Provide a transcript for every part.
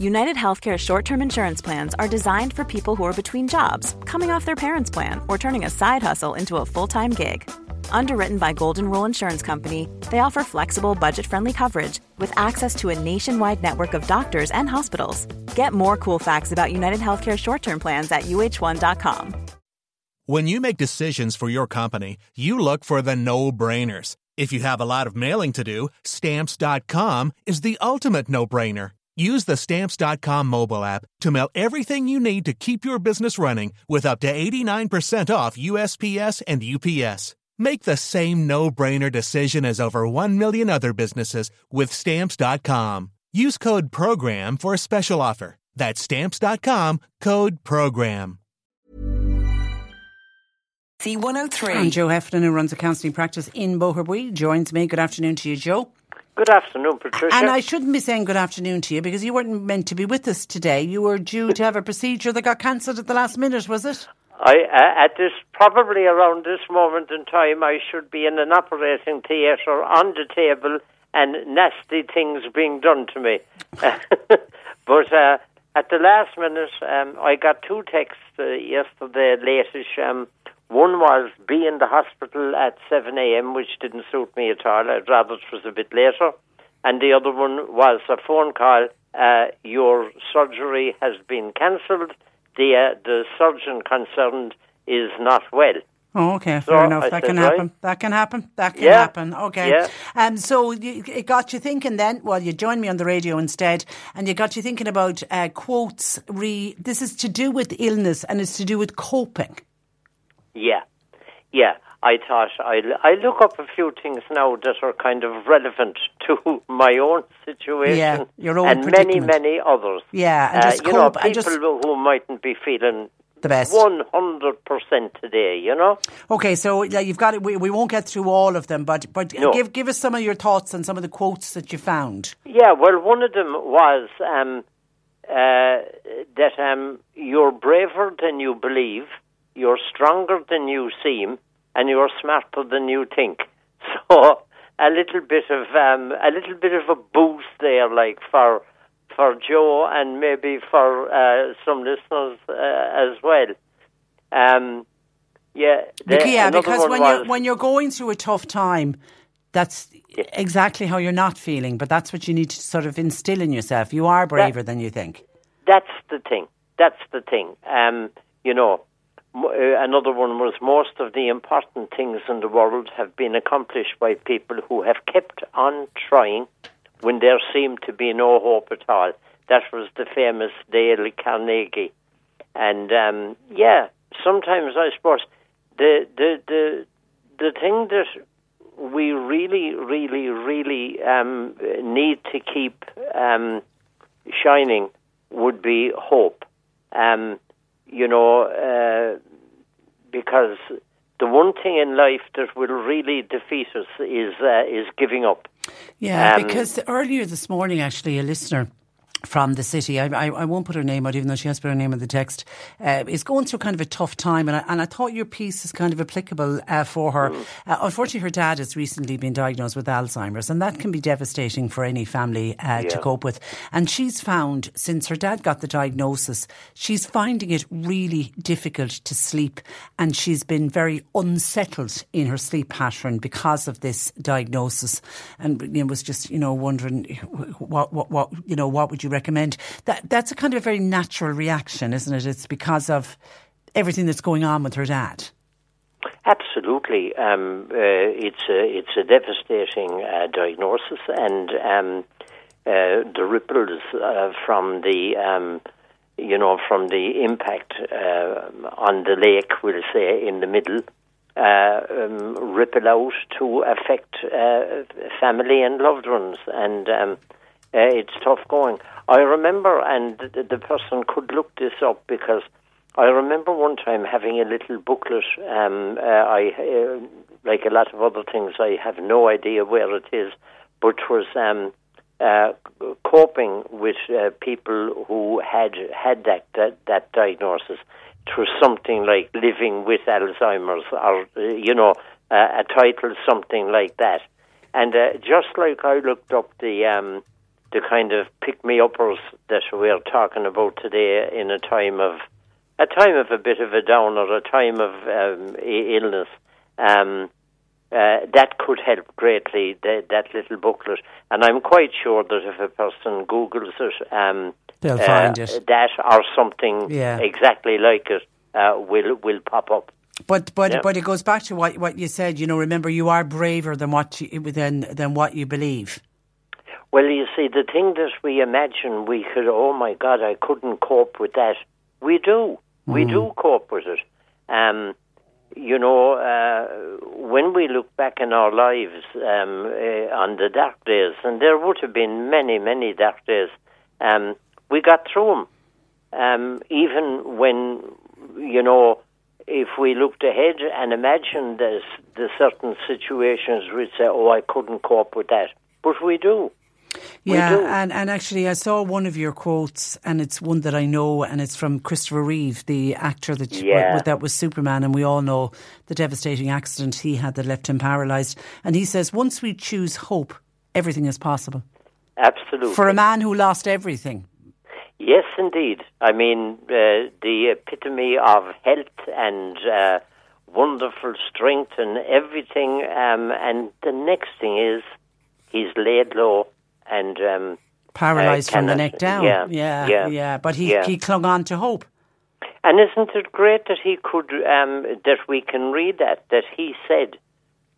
United Healthcare short term insurance plans are designed for people who are between jobs, coming off their parents' plan, or turning a side hustle into a full time gig. Underwritten by Golden Rule Insurance Company, they offer flexible, budget friendly coverage with access to a nationwide network of doctors and hospitals. Get more cool facts about United Healthcare short term plans at uhone.com. When you make decisions for your company, you look for the no brainers. If you have a lot of mailing to do, stamps.com is the ultimate no brainer. Use the Stamps.com mobile app to mail everything you need to keep your business running with up to 89% off USPS and UPS. Make the same no brainer decision as over 1 million other businesses with Stamps.com. Use code PROGRAM for a special offer. That's Stamps.com code PROGRAM. C103. And Joe Heffernan, who runs a counselling practice in Boherbue, joins me. Good afternoon to you, Joe. Good afternoon, Patricia. And I shouldn't be saying good afternoon to you because you weren't meant to be with us today. You were due to have a procedure that got cancelled at the last minute, was it? I, uh, at this, probably around this moment in time, I should be in an operating theatre on the table and nasty things being done to me. but uh, at the last minute, um, I got two texts uh, yesterday, latish. Um, one was be in the hospital at 7 a.m., which didn't suit me at all. I'd rather it was a bit later. And the other one was a phone call. Uh, your surgery has been cancelled. The, uh, the surgeon concerned is not well. Oh, okay, So fair enough. I that can right. happen. That can happen. That can Yeah. happen. Okay. Yeah. Um, so you, it got you thinking then. Well, you joined me on the radio instead, and you got you thinking about uh, quotes. Re. This is to do with illness, and it's to do with coping. Yeah, yeah. I thought I I look up a few things now that are kind of relevant to my own situation Yeah, your own and many many others. Yeah, and Uh, just you know, people just- who mightn't be feeling The best. one hundred percent today. You know, Okay, so yeah, you've got it. We, we won't get through all of them, but but No. give give us some of your thoughts on some of the quotes that you found. Yeah, well, one of them was um, uh, that um, you're braver than you believe, you're stronger than you seem, and you're smarter than you think. So a little bit of um, a little bit of a boost there, like for for Joe and maybe for uh, some listeners uh, as well. Um, yeah, the- yeah, because when was, you're when you're going through a tough time, that's exactly how you're not feeling. But that's what you need to sort of instill in yourself. You are braver than you think. that's the thing. That's the thing. Um, you know, another one was most of the important things in the world have been accomplished by people who have kept on trying when there seemed to be no hope at all. That was the famous Dale Carnegie. And um, yeah, sometimes I suppose the the the the thing that we really, really, really um, need to keep um, shining would be hope. Um, you know, uh, because the one thing in life that will really defeat us is uh, is giving up. Yeah, Um, because earlier this morning, actually, a listener from the city, I, I, I won't put her name out, even though she has put her name in the text, uh, is going through kind of a tough time. And I, and I thought your piece is kind of applicable uh, for her. Uh, unfortunately, her dad has recently been diagnosed with Alzheimer's, and that can be devastating for any family uh, to cope with. And she's found, since her dad got the diagnosis, she's finding it really difficult to sleep. And she's been very unsettled in her sleep pattern because of this diagnosis. And you know, was just, you know, wondering what, what, what, you know, what would you recommend? That That's a kind of a very natural reaction, isn't it? It's because of everything that's going on with her dad. Absolutely, um, uh, it's a it's a devastating uh, diagnosis, and um, uh, the ripples uh, from the um, you know from the impact uh, on the lake, we'll say in the middle, uh, um, ripple out to affect family and loved ones, and um, uh, it's tough going. I remember, and the, the person could look this up because I remember one time having a little booklet. Um, uh, I, uh, like a lot of other things, I have no idea where it is, but was um, uh, coping with uh, people who had had that, that that diagnosis. It was something like living with Alzheimer's, or you know, uh, a title something like that. And just like I looked up the um, the kind of pick me uppers that we're talking about today in a time of a time of a bit of a down or a time of um, illness. Um, uh, that could help greatly, that, that little booklet. And I'm quite sure that if a person Googles it, um, they'll uh, find it. That or something yeah. exactly like it uh, will will pop up. But but yeah. but it goes back to what what you said. You know, remember you are braver than what you, than than what you believe. Well, you see, the thing that we imagine we could, oh my God, I couldn't cope with that. We do. Mm. We do cope with it. Um, you know, uh, when we look back in our lives um, uh, on the dark days, and there would have been many, many dark days, um, we got through them. Um, even when, you know, if we looked ahead and imagined the certain situations, we'd say, oh, I couldn't cope with that. But we do. Yeah, and, and actually, I saw one of your quotes, and it's one that I know, and it's from Christopher Reeve, the actor that yeah. that was Superman, and we all know the devastating accident he had that left him paralysed. And he says, once we choose hope, everything is possible. Absolutely. For a man who lost everything. Yes, indeed. I mean, uh, the epitome of health and uh, wonderful strength and everything. Um, and the next thing is he's laid low and um, paralyzed uh, from the neck down. Yeah, yeah, yeah. yeah. But he yeah. he clung on to hope. And isn't it great that he could um, that we can read that that he said,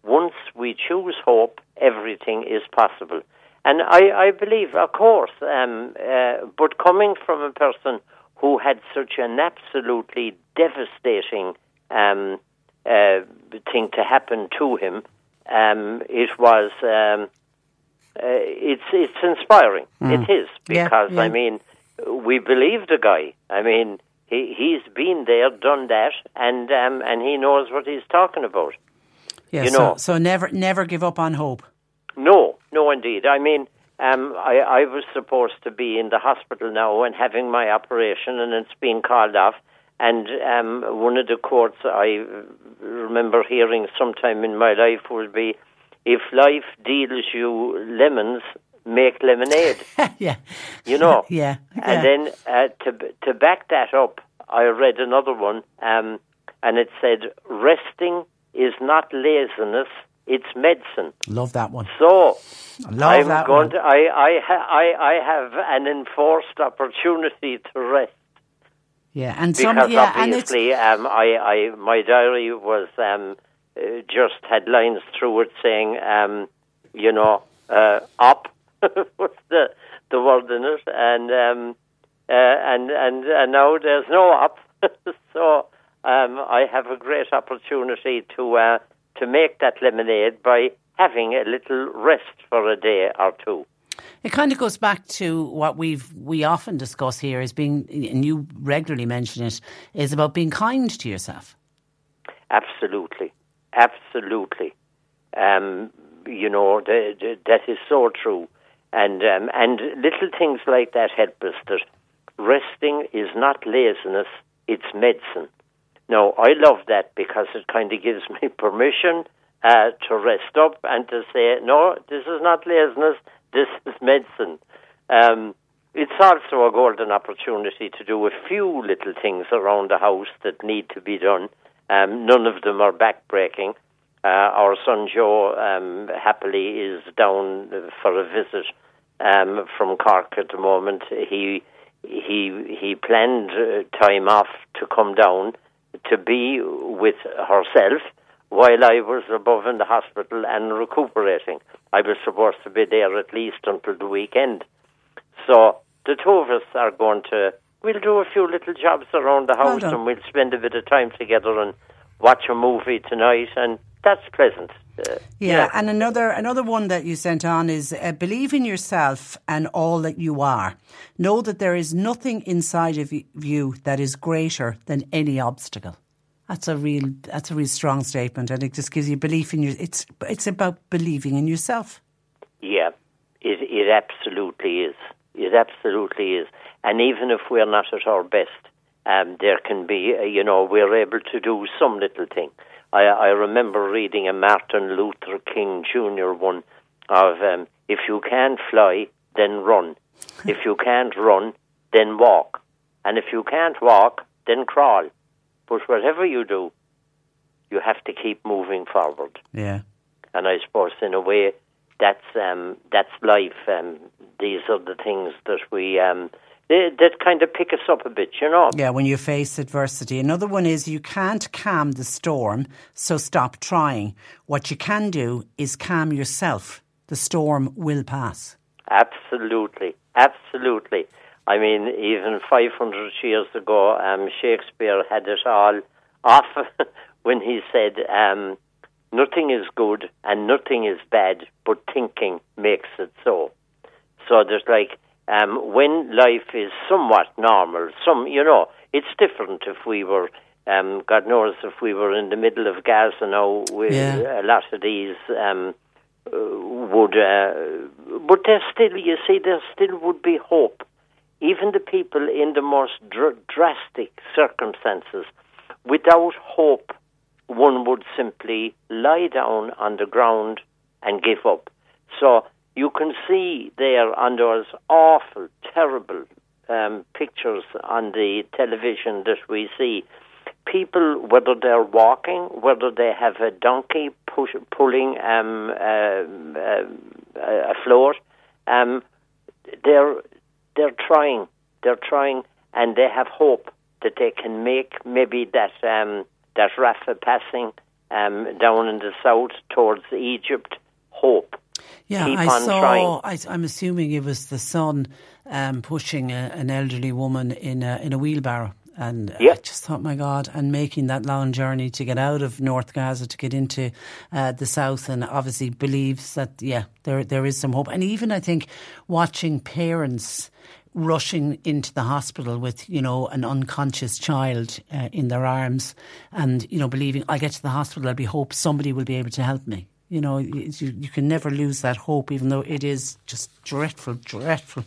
once we choose hope, everything is possible. And I, I believe, of course, um, uh, but coming from a person who had such an absolutely devastating um, uh, thing to happen to him, um, it was um, it's it's inspiring. Mm. It is because yeah, yeah. I mean we believe the guy. I mean he he's been there, done that, and um, and he knows what he's talking about. Yeah, you know, so, so never never give up on hope. No, no, indeed. I mean, um, I, I was supposed to be in the hospital now and having my operation, and it's been called off. And um, one of the quotes I remember hearing sometime in my life would be, if life deals you lemons, make lemonade. yeah. You know? yeah. And then uh, to, to back that up, I read another one, um, and it said, resting is not laziness, it's medicine. Love that one. So, I'm that going one. To, I, I, ha, I, I have an enforced opportunity to rest. Yeah, and because some, yeah, obviously, um, I, I, my diary was um, uh, just had lines through it saying, um, you know, uh, up was the the word in it, and um, uh, and and and now there's no up, so um, I have a great opportunity to uh, to make that lemonade by having a little rest for a day or two. It kind of goes back to what we've we often discuss here is being, and you regularly mention it, is about being kind to yourself. Absolutely, Absolutely. Um, you know, the, the, that is so true. And, um, and little things like that help us that resting is not laziness, it's medicine. Now, I love that because it kind of gives me permission uh, to rest up and to say, no, this is not laziness, this is medicine. Um, it's also a golden opportunity to do a few little things around the house that need to be done um, none of them are backbreaking. Uh, our son Joe um, happily is down for a visit um, from Cork at the moment. He he he planned uh, time off to come down to be with herself while I was above in the hospital and recuperating. I was supposed to be there at least until the weekend. So the two of us are going to we'll do a few little jobs around the house and we'll spend a bit of time together and watch a movie tonight and that's pleasant. Uh, yeah, yeah, and another another one that you sent on is uh, believe in yourself and all that you are. Know that there is nothing inside of you that is greater than any obstacle. That's a real that's a real strong statement, and it just gives you belief in your. It's it's about believing in yourself. Yeah, it it absolutely is. It absolutely is. And even if we're not at our best, um, there can be, uh, you know, we're able to do some little thing. I, I remember reading a Martin Luther King Jr. one of um, if you can't fly, then run. if you can't run, then walk. And if you can't walk, then crawl. But whatever you do, you have to keep moving forward. Yeah. And I suppose, in a way, that's um, that's life. Um, these are the things that we um, that kind of pick us up a bit, you know. Yeah, when you face adversity. Another one is you can't calm the storm, so stop trying. What you can do is calm yourself. The storm will pass. Absolutely, absolutely. I mean, even 500 years ago, um, Shakespeare had it all off when he said, um, Nothing is good and nothing is bad, but thinking makes it so. So there's like, um, when life is somewhat normal, some, you know, it's different if we were, um, God knows, if we were in the middle of Gaza now, with Yeah. a lot of these um, uh, would, uh, but there still, you see, there still would be hope. Even the people in the most dr- drastic circumstances, without hope, one would simply lie down on the ground and give up. So you can see there those awful, terrible um, pictures on the television that we see, people, whether they're walking, whether they have a donkey push, pulling um, uh, uh, a float, um, they're they're trying, they're trying, and they have hope that they can make maybe that um, that Rafah passing um, down in the south towards Egypt. Hope. Yeah, I saw. trying. I, I'm assuming it was the son um, pushing a, an elderly woman in a, in a wheelbarrow. And I just thought, my God, and making that long journey to get out of North Gaza to get into uh, the south, and obviously believes that, yeah, there there is some hope. And even I think watching parents rushing into the hospital with, you know, an unconscious child uh, in their arms, and you know, believing I get to the hospital, there'll be hope somebody will be able to help me. You know, you, you can never lose that hope, even though it is just dreadful, dreadful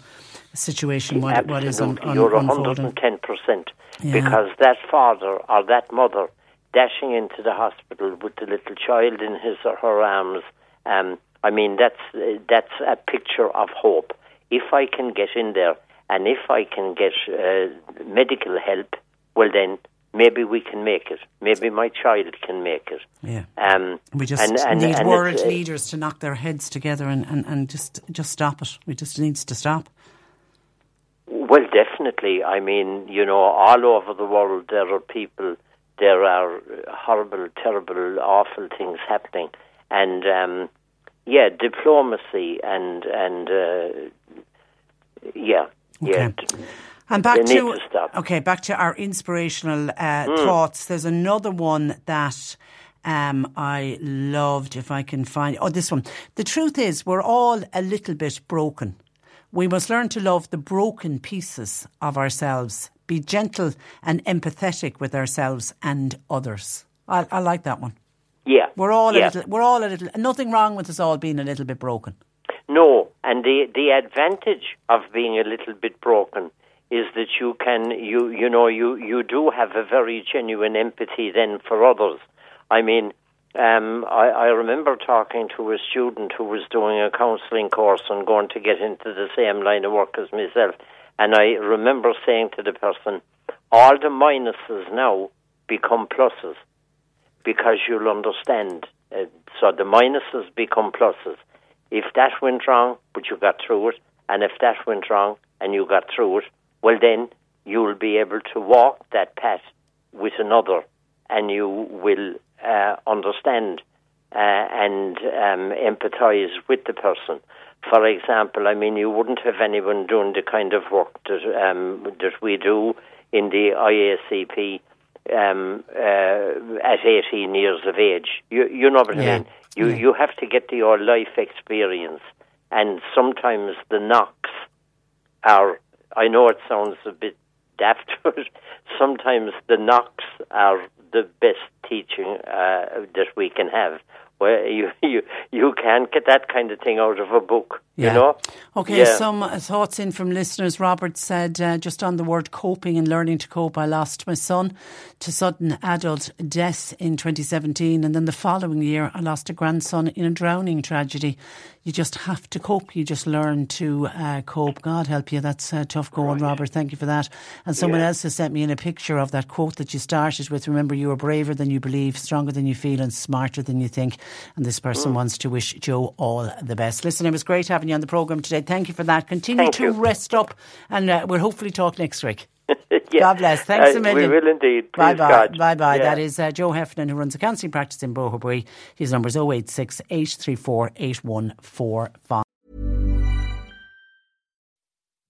situation. What, what is un, un, you're unfolding? 110% Yeah. because that father or that mother dashing into the hospital with the little child in his or her arms, um, I mean, that's, uh, that's a picture of hope. If I can get in there and if I can get uh, medical help, well, then maybe we can make it. Maybe my child can make it. Yeah. Um, We just and- and- need and world uh, leaders to knock their heads together and, and, and just just stop it. We just needs to stop. Well, definitely. I mean, you know, all over the world there are people, there are horrible, terrible, awful things happening, and um, yeah, diplomacy and and uh, yeah, yeah. And back They to, to okay, back to our inspirational uh, thoughts. There's another one that um, I loved. If I can find, oh, this one. The truth is, we're all a little bit broken. We must learn to love the broken pieces of ourselves. Be gentle and empathetic with ourselves and others. I, I like that one. yeah. We're all yeah. a little. We're all a little. Nothing wrong with us all being a little bit broken. No, and the the advantage of being a little bit broken is that you can you you know you you do have a very genuine empathy then for others. I mean, um, I, I remember talking to a student who was doing a counselling course and going to get into the same line of work as myself, and I remember saying to the person, all the minuses now become pluses because you'll understand. Uh, so the minuses become pluses. If that went wrong, but you got through it, and if that went wrong and you got through it, well, then you'll be able to walk that path with another, and you will uh, understand uh, and um, empathize with the person. For example, I mean, you wouldn't have anyone doing the kind of work that um, that we do in the IACP um, uh, at 18 years of age. You, you know what Yeah. I mean? You, Yeah. you have to get the your life experience. And sometimes the knocks are, I know it sounds a bit daft, but sometimes the knocks are the best teaching uh, that we can have. Where you, you, you can't get that kind of thing out of a book, you know? Okay, Yeah. some uh, thoughts in from listeners. Robert said, uh, just on the word coping and learning to cope, I lost my son to sudden adult death in 2017. And then the following year, I lost a grandson in a drowning tragedy. You just have to cope. You just learn to uh, cope. God help you. That's uh, tough going, Robert. Thank you for that. And someone else has sent me in a picture of that quote that you started with. Remember, you are braver than you believe, stronger than you feel, and smarter than you think. And this person Mm. wants to wish Joe all the best. Listen, it was great having you on the programme today. Thank you for that. Continue Thank to you. rest up, and uh, we'll hopefully talk next week. Yeah. God bless. Thanks Uh, a million. We will indeed. Bye bye. Bye bye. Yeah. That is uh, Joe Heffernan, who runs a counselling practice in Boherbue. His number is 086 834 8145.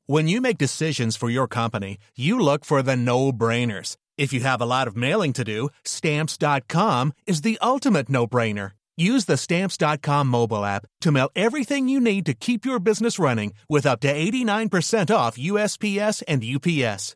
When you make decisions for your company, you look for the no brainers. If you have a lot of mailing to do, stamps.com is the ultimate no brainer. Use the stamps.com mobile app to mail everything you need to keep your business running with up to 89% off USPS and UPS.